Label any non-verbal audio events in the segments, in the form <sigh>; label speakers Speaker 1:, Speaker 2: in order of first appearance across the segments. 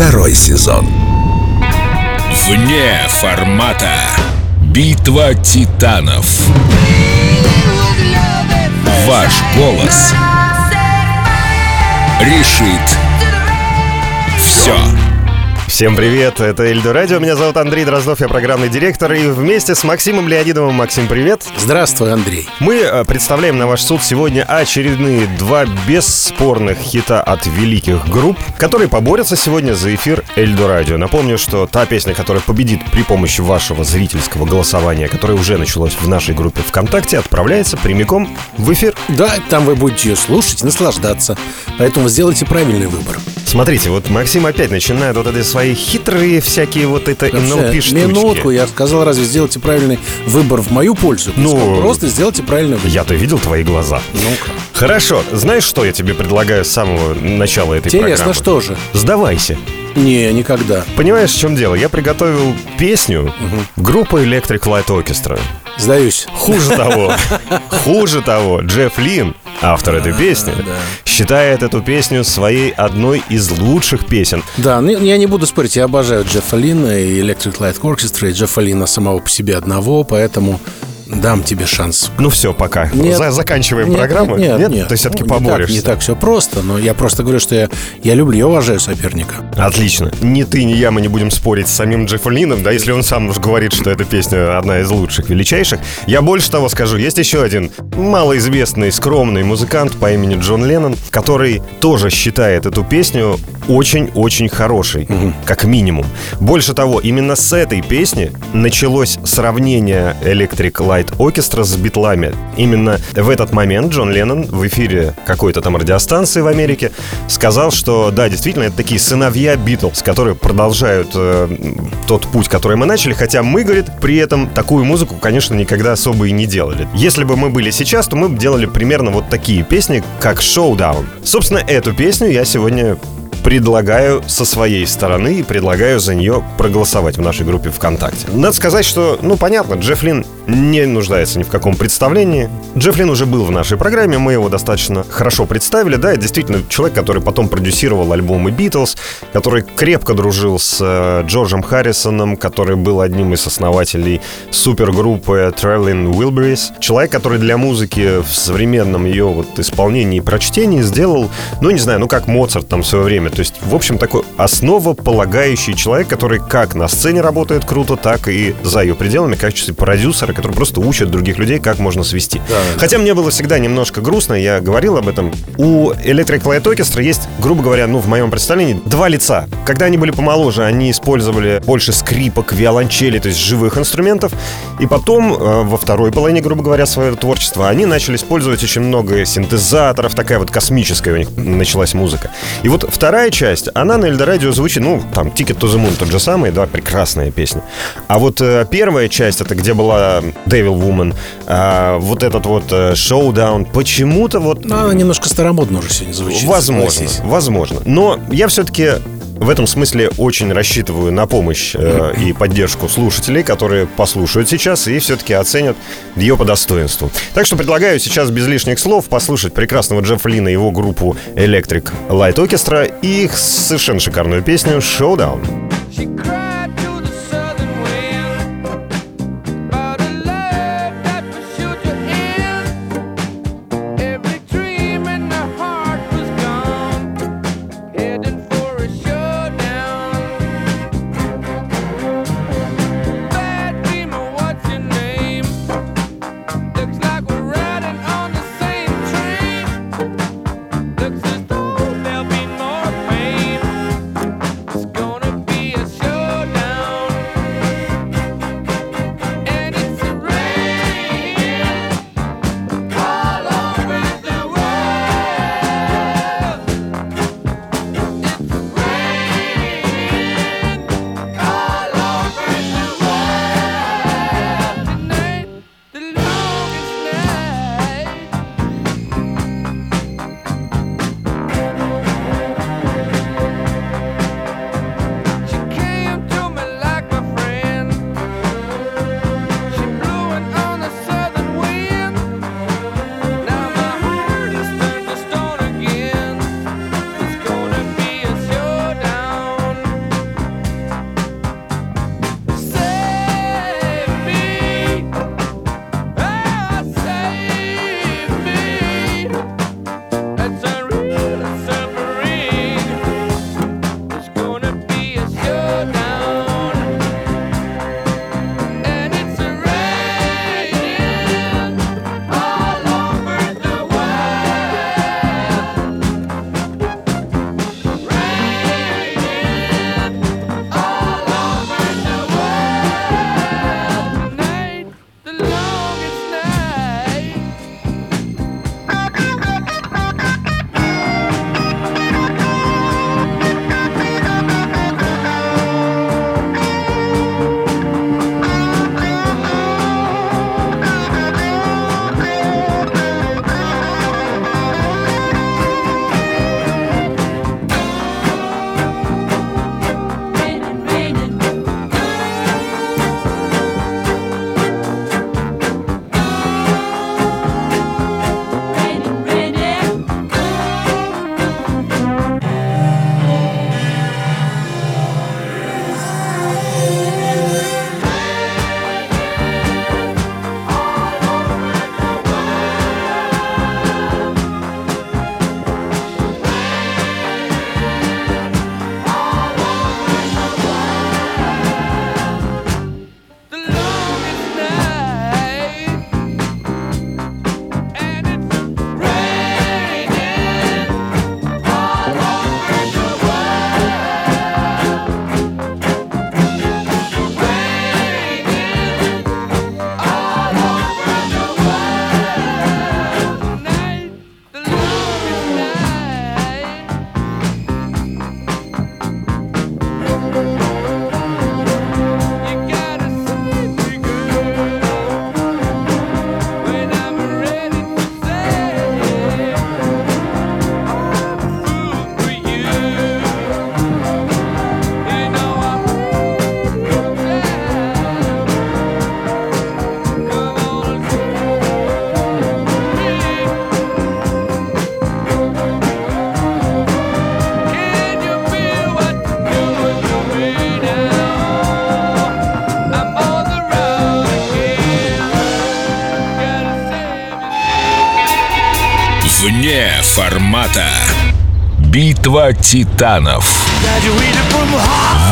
Speaker 1: Второй сезон.
Speaker 2: Вне формата. Битва титанов. Ваш голос решит все.
Speaker 3: Всем привет, это Эльдо Радио, меня зовут Андрей Дроздов, я программный директор, и вместе с Максимом Леонидовым, Максим, привет.
Speaker 4: Здравствуй, Андрей.
Speaker 3: Мы э, представляем на ваш суд сегодня очередные два бесспорных хита от великих групп, которые поборются сегодня за эфир Эльдо Радио. Напомню, что та песня, которая победит при помощи вашего зрительского голосования, которое уже началось в нашей группе ВКонтакте, отправляется прямиком в эфир.
Speaker 4: Да, там вы будете ее слушать, наслаждаться. Поэтому сделайте правильный выбор.
Speaker 3: Смотрите, вот Максим опять начинает вот эти свои хитрые всякие вот это NLP штучки.
Speaker 4: Минутку, я сказал, разве сделайте правильный выбор в мою пользу?
Speaker 3: Ну,
Speaker 4: Сказал, просто сделайте правильный выбор.
Speaker 3: Я-то видел твои глаза.
Speaker 4: Ну-ка.
Speaker 3: Хорошо, знаешь, что я тебе предлагаю с самого начала этой
Speaker 4: Интересно,
Speaker 3: программы?
Speaker 4: что же?
Speaker 3: Сдавайся.
Speaker 4: Не, никогда.
Speaker 3: Понимаешь, в чем дело? Я приготовил песню группы Electric Light Orchestra.
Speaker 4: Сдаюсь.
Speaker 3: Хуже того, <laughs> хуже того, Джефф Лин, автор этой песни,
Speaker 4: да.
Speaker 3: считает эту песню своей одной из лучших песен.
Speaker 4: Да, ну, я не буду спорить, я обожаю Джеффа Лина и Electric Light Orchestra, и Джеффа Лина самого по себе одного, поэтому дам тебе шанс.
Speaker 3: Ну все, пока.
Speaker 4: Нет.
Speaker 3: За- заканчиваем
Speaker 4: Нет,
Speaker 3: программу.
Speaker 4: Нет, нет, нет.
Speaker 3: Ты все-таки
Speaker 4: Ну, не так-
Speaker 3: поборешься.
Speaker 4: Не так, все просто, но я просто говорю, что я, я люблю, я уважаю соперника.
Speaker 3: Отлично. Ни ты, ни я мы не будем спорить с самим Джеффом Лином, да, если он сам уж говорит, что эта песня одна из лучших, величайших. Я больше того скажу, есть еще один малоизвестный, скромный музыкант по имени Джон Леннон, который тоже считает эту песню очень-очень хорошей, как минимум. Больше того, именно с этой песни началось сравнение Electric Light Orchestra с битлами. Именно в этот момент Джон Леннон в эфире какой-то там радиостанции в Америке сказал, что да, действительно, это такие сыновья Битлз, которые продолжают э, тот путь, который мы начали, хотя мы, говорит, при этом такую музыку, конечно, никогда особо и не делали. Если бы мы были сейчас, то мы бы делали примерно вот такие песни, как «Showdown». Собственно, эту песню я сегодня предлагаю со своей стороны и предлагаю за нее проголосовать в нашей группе ВКонтакте. Надо сказать, что, ну, понятно, Джефф Лин не нуждается ни в каком представлении. Джефф Лин уже был в нашей программе, мы его достаточно хорошо представили. Да, это действительно человек, который потом продюсировал альбомы Битлз, который крепко дружил с э, Джорджем Харрисоном, который был одним из основателей супергруппы Traveling Wilburys. Человек, который для музыки в современном ее вот исполнении и прочтении сделал, ну, не знаю, ну, как Моцарт там в свое время. То есть, в общем, такой основополагающий человек, который как на сцене работает круто, так и за ее пределами, в качестве продюсера, который просто учит других людей, как можно свести. Хотя мне было всегда немножко грустно, я говорил об этом. У Electric Light Orchestra есть, грубо говоря, ну, в моем представлении, два лица. Когда они были помоложе, они использовали больше скрипок, виолончели, то есть живых инструментов. И потом, э, во второй половине, грубо говоря, своего творчества, они начали использовать очень много синтезаторов, такая вот космическая у них началась музыка. И вот вторая часть, она на Эльдорадио звучит, ну, там, Ticket to the Moon тот же самый, да, прекрасная песня. А вот э, первая часть, это где была Devil Woman, а, вот этот вот э, Showdown, почему-то вот
Speaker 4: Ну, она немножко старомодно уже сегодня звучит.
Speaker 3: Возможно, возможно. Но я все-таки в этом смысле очень рассчитываю на помощь э, и поддержку слушателей, которые послушают сейчас и все-таки оценят ее по достоинству. Так что предлагаю сейчас без лишних слов послушать прекрасного Джеффа Лина и его группу Electric Light Orchestra и их совершенно шикарную песню «Showdown».
Speaker 5: She cried
Speaker 2: формата. Битва титанов.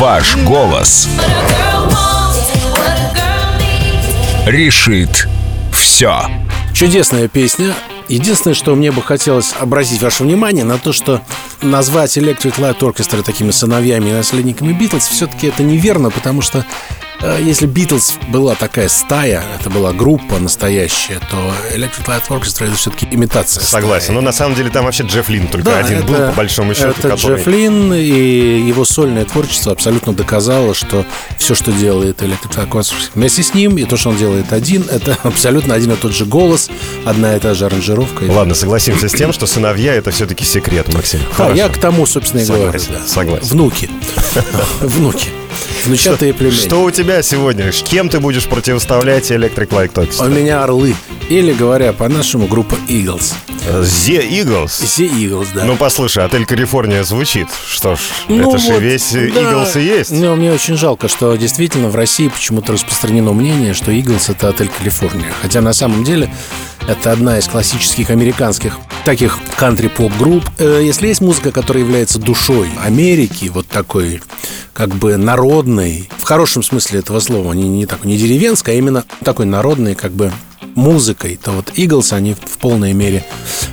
Speaker 2: Ваш голос решит все.
Speaker 4: Чудесная песня. Единственное, что мне бы хотелось обратить ваше внимание на то, что назвать Electric Light Orchestra такими сыновьями и наследниками Битлз все-таки это неверно, потому что если Битлз была такая стая, это была группа настоящая, то Electric Light Orchestra это все-таки имитация.
Speaker 3: Согласен.
Speaker 4: стаи.
Speaker 3: Но на самом деле там вообще Джефф Лин только
Speaker 4: Да,
Speaker 3: один
Speaker 4: это-
Speaker 3: был, по большому счету.
Speaker 4: Это
Speaker 3: который-
Speaker 4: Джефф Лин, и его сольное творчество абсолютно доказало, что все, что делает Electric Light Orchestra вместе с ним, и то, что он делает один, <laughs> это абсолютно один и тот же голос, одна и та же аранжировка.
Speaker 3: Ладно, согласимся с тем, что сыновья это все-таки секрет, Максим.
Speaker 4: А,
Speaker 3: Хорошо.
Speaker 4: я к тому, собственно, и
Speaker 3: Согласен,
Speaker 4: говорю. да.
Speaker 3: согласен.
Speaker 4: Внуки. <laughs> Внуки. Внучатые племянники.
Speaker 3: Что у тебя сегодня? Кем ты будешь противоставлять Electric Light
Speaker 4: У
Speaker 3: Orchestra?
Speaker 4: меня орлы. Или, говоря по-нашему, группа Eagles.
Speaker 3: The Eagles.
Speaker 4: The Eagles, да.
Speaker 3: Ну, послушай, отель Калифорния звучит. Что ж,
Speaker 4: Ну
Speaker 3: это же
Speaker 4: вот,
Speaker 3: весь
Speaker 4: да.
Speaker 3: Eagles и есть.
Speaker 4: Ну, мне очень жалко, что действительно в России почему-то распространено мнение, что Eagles — это отель Калифорния. Хотя на самом деле это одна из классических американских таких кантри-поп-групп. Э, Если есть музыка, которая является душой Америки, вот такой как бы народной, в хорошем смысле этого слова, не, не такой, не деревенской, а именно такой народной как бы музыкой, то вот Eagles, они в полной мере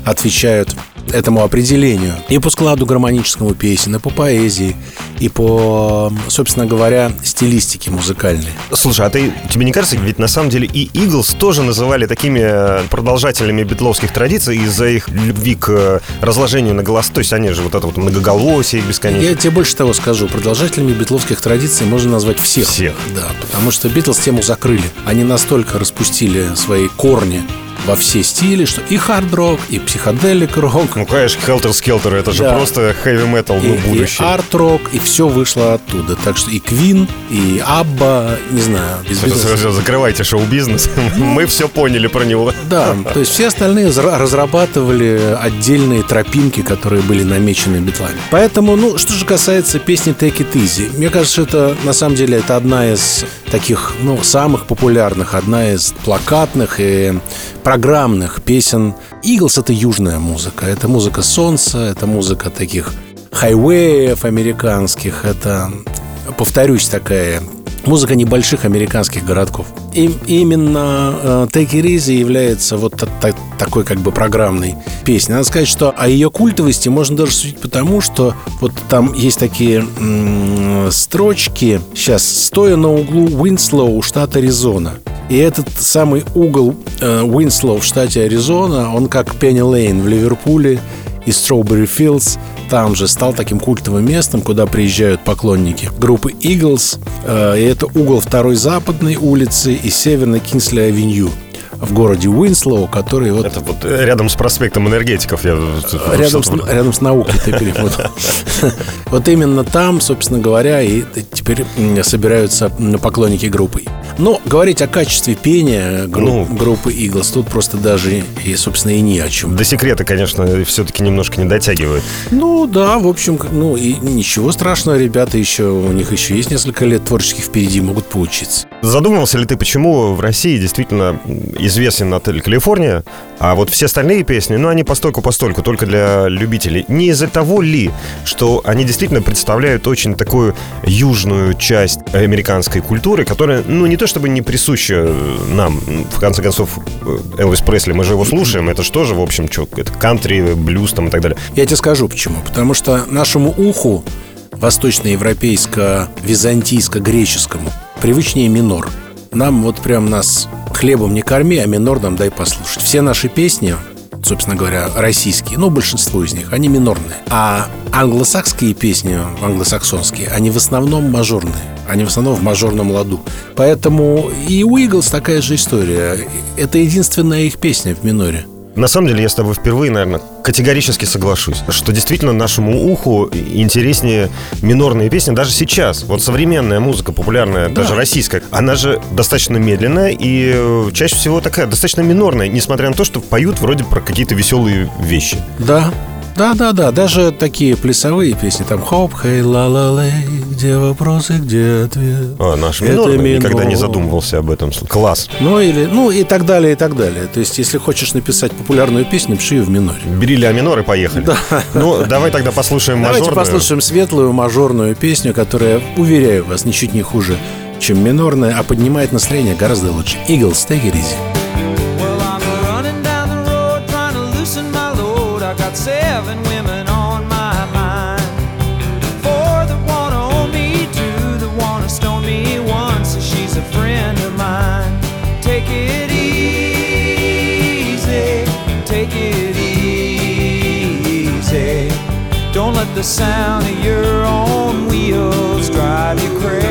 Speaker 4: отвечают этому определению. И по складу гармоническому песен, и по поэзии, и по, собственно говоря, стилистике музыкальной.
Speaker 3: Слушай, а ты, тебе не кажется, ведь на самом деле и Eagles тоже называли такими э, продолжателями битловских традиций из-за их любви к э, разложению на голос. То есть они же вот это вот многоголосие бесконечно.
Speaker 4: Я тебе больше того скажу. Продолжателями битловских традиций можно назвать всех.
Speaker 3: Всех.
Speaker 4: Да, потому что Битлз тему закрыли. Они настолько распустили свои корни во все стили, что и хард-рок, и психоделик-рок,
Speaker 3: Ну, конечно, Skelter, это же
Speaker 4: Да.
Speaker 3: просто
Speaker 4: и,
Speaker 3: ну,
Speaker 4: и
Speaker 3: будущее.
Speaker 4: арт-рок, и все вышло оттуда. Так что и Квин, и Абба, не знаю, без
Speaker 3: всё, Закрывайте шоу-бизнес. <laughs> Мы все поняли про него.
Speaker 4: Да, то есть все остальные зра- разрабатывали отдельные тропинки, которые были намечены битлами. Поэтому, ну, что же касается песни Take It Easy, мне кажется, это на самом деле это одна из таких, ну, самых популярных, одна из плакатных и программных песен. Eagles — это южная музыка, это музыка солнца, это музыка таких хайвеев американских, это, повторюсь, такая Музыка небольших американских городков. И именно э, Take It Easy является вот та- та- такой как бы программной песней. Надо сказать, что о ее культовости можно даже судить потому, что вот там есть такие строчки сейчас «Стоя на углу Уинслоу, штат Аризона». И этот самый угол э, Уинслоу в штате Аризона, он как Пенни Лейн в Ливерпуле и Strawberry Fields там же стал таким культовым местом, куда приезжают поклонники группы Eagles. Э, И это угол второй западной улицы и северной Кинсли-авеню в городе Уинслоу, который вот
Speaker 3: Это вот э, рядом с проспектом энергетиков. Я
Speaker 4: рядом с, рядом с наукой ты перепутал. <laughs> Вот именно там, собственно говоря, и теперь собираются поклонники группы. Но говорить о качестве пения гру-
Speaker 3: Ну.
Speaker 4: группы Eagles тут просто даже и, собственно, и не о чем.
Speaker 3: До секрета, конечно, все-таки немножко не дотягивают.
Speaker 4: Ну да, в общем, ну и ничего страшного, ребята еще, у них еще есть несколько лет творческих впереди, могут поучиться.
Speaker 3: Задумывался ли ты, почему в России действительно известен отель Калифорния, а вот все остальные песни, ну, они постольку-постольку, только для любителей. Не из-за того ли, что они действительно представляют очень такую южную часть американской культуры, которая, ну, не то чтобы не присуща э, нам. В конце концов, э, Элвис Пресли, мы же его слушаем, это что же, в общем, что, это кантри, блюз там и так далее.
Speaker 4: Я тебе скажу почему. Потому что нашему уху восточноевропейско-византийско-греческому привычнее минор. Нам вот прям нас хлебом не корми, а минор нам дай послушать. Все наши песни, собственно говоря, российские, ну, большинство из них, они минорные. А англосакские песни, англосаксонские, они в основном мажорные. Они в основном в мажорном ладу. Поэтому и у Eagles такая же история. Это единственная их песня в миноре.
Speaker 3: На самом деле, я с тобой впервые, наверное, категорически соглашусь, что действительно нашему уху интереснее минорные песни даже сейчас. Вот современная музыка, популярная, даже российская, она же достаточно медленная и э, чаще всего такая достаточно минорная, несмотря на то, что поют вроде про какие-то веселые вещи.
Speaker 4: Да, Да-да-да, даже такие плясовые песни, там хоп, хей, ла ла лей, где вопросы, где ответ.
Speaker 3: А, наш
Speaker 4: Это
Speaker 3: минорный, никогда не
Speaker 4: минор.
Speaker 3: задумывался об этом. Класс.
Speaker 4: Ну или, ну и так далее, и так далее. То есть, если хочешь написать популярную песню, пиши ее в миноре.
Speaker 3: Бери ля минор и поехали. Ну, давай тогда послушаем
Speaker 4: Давайте
Speaker 3: мажорную.
Speaker 4: послушаем светлую мажорную песню, которая, уверяю вас, ничуть не хуже, чем минорная, а поднимает настроение гораздо лучше. Eagles, take it easy.
Speaker 5: Seven women on my mind. Four that wanna own me, two that wanna stone me, one says she's a friend of mine. Take it easy, take it easy. Don't let the sound of your own wheels drive you crazy.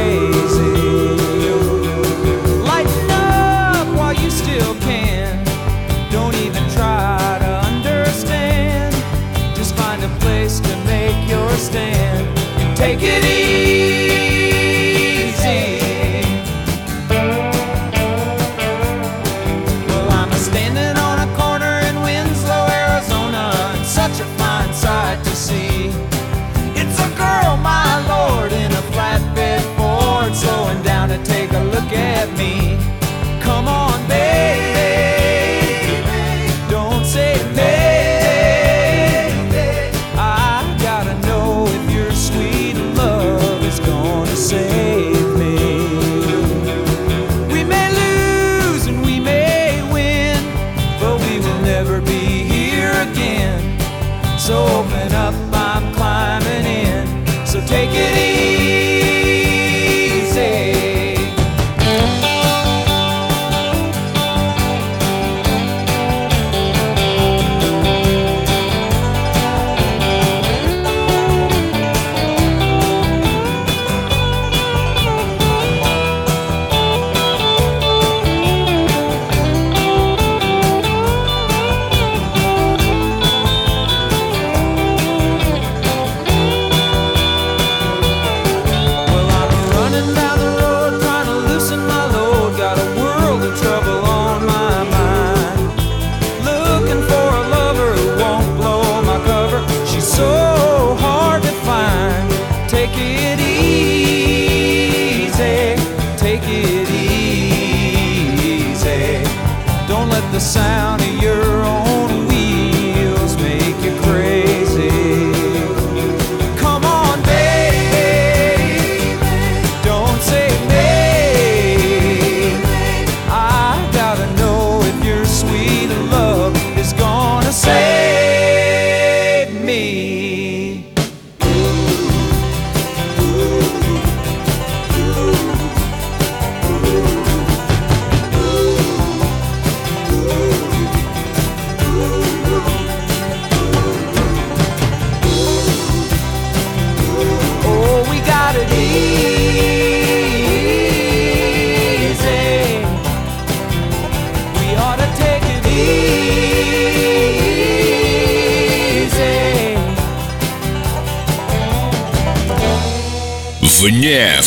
Speaker 5: It easy.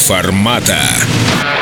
Speaker 2: Формата.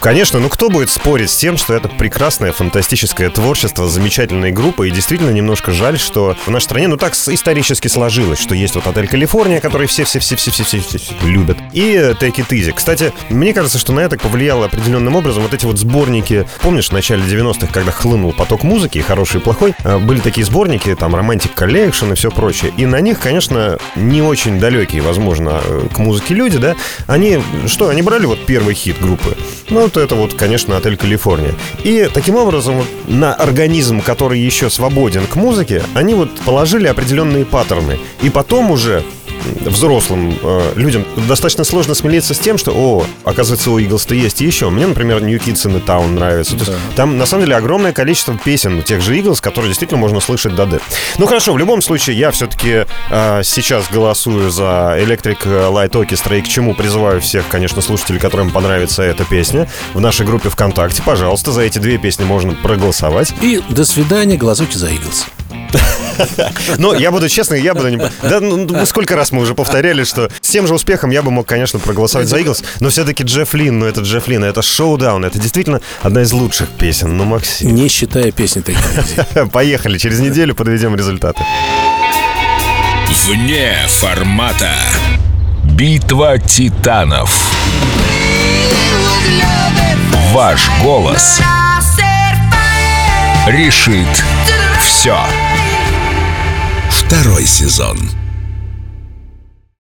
Speaker 3: Конечно, ну кто будет спорить с тем, что это прекрасное, фантастическое творчество замечательной группы. И действительно немножко жаль, что в нашей стране, ну так исторически сложилось, что есть вот отель Калифорния, который все-все-все-все-все-все любят. И Take It Easy. Кстати, мне кажется, что на это повлияло определенным образом вот эти вот сборники. Помнишь, в начале 90-х, когда хлынул поток музыки, хороший и плохой, э, были такие сборники, там, Romantic Collection и все прочее. И на них, конечно, не очень далекие, возможно, э, к музыке люди, да, они, что, они брали вот первый хит группы. Ну, вот это вот, конечно, отель Калифорния. И таким образом вот на организм, который еще свободен к музыке, они вот положили определенные паттерны. И потом уже взрослым э, людям достаточно сложно смириться с тем, что, о, оказывается, у Иглс-то есть и еще. Мне, например, New Kids in the Town нравится. То есть там, на самом деле, огромное количество песен тех же Иглс, которые действительно можно слышать до Д. Ну, хорошо, в любом случае, я все-таки э, сейчас голосую за Electric Light Orchestra и к чему призываю всех, конечно, слушателей, которым понравится эта песня, в нашей группе ВКонтакте. Пожалуйста, за эти две песни можно проголосовать.
Speaker 4: И до свидания, голосуйте за Иглс. <laughs>
Speaker 3: Ну, я буду честный, я буду не... Да, ну, ну, сколько раз мы уже повторяли, что с тем же успехом я бы мог, конечно, проголосовать за Иглс, но все-таки Джефф Лин, ну это Джефф Лин, это шоу-даун, это действительно одна из лучших песен. Ну, Максим.
Speaker 4: Не считая песни такие. <laughs>
Speaker 3: Поехали, через неделю подведем результаты.
Speaker 2: Вне формата. Битва титанов. Ваш голос решит все. Второй сезон.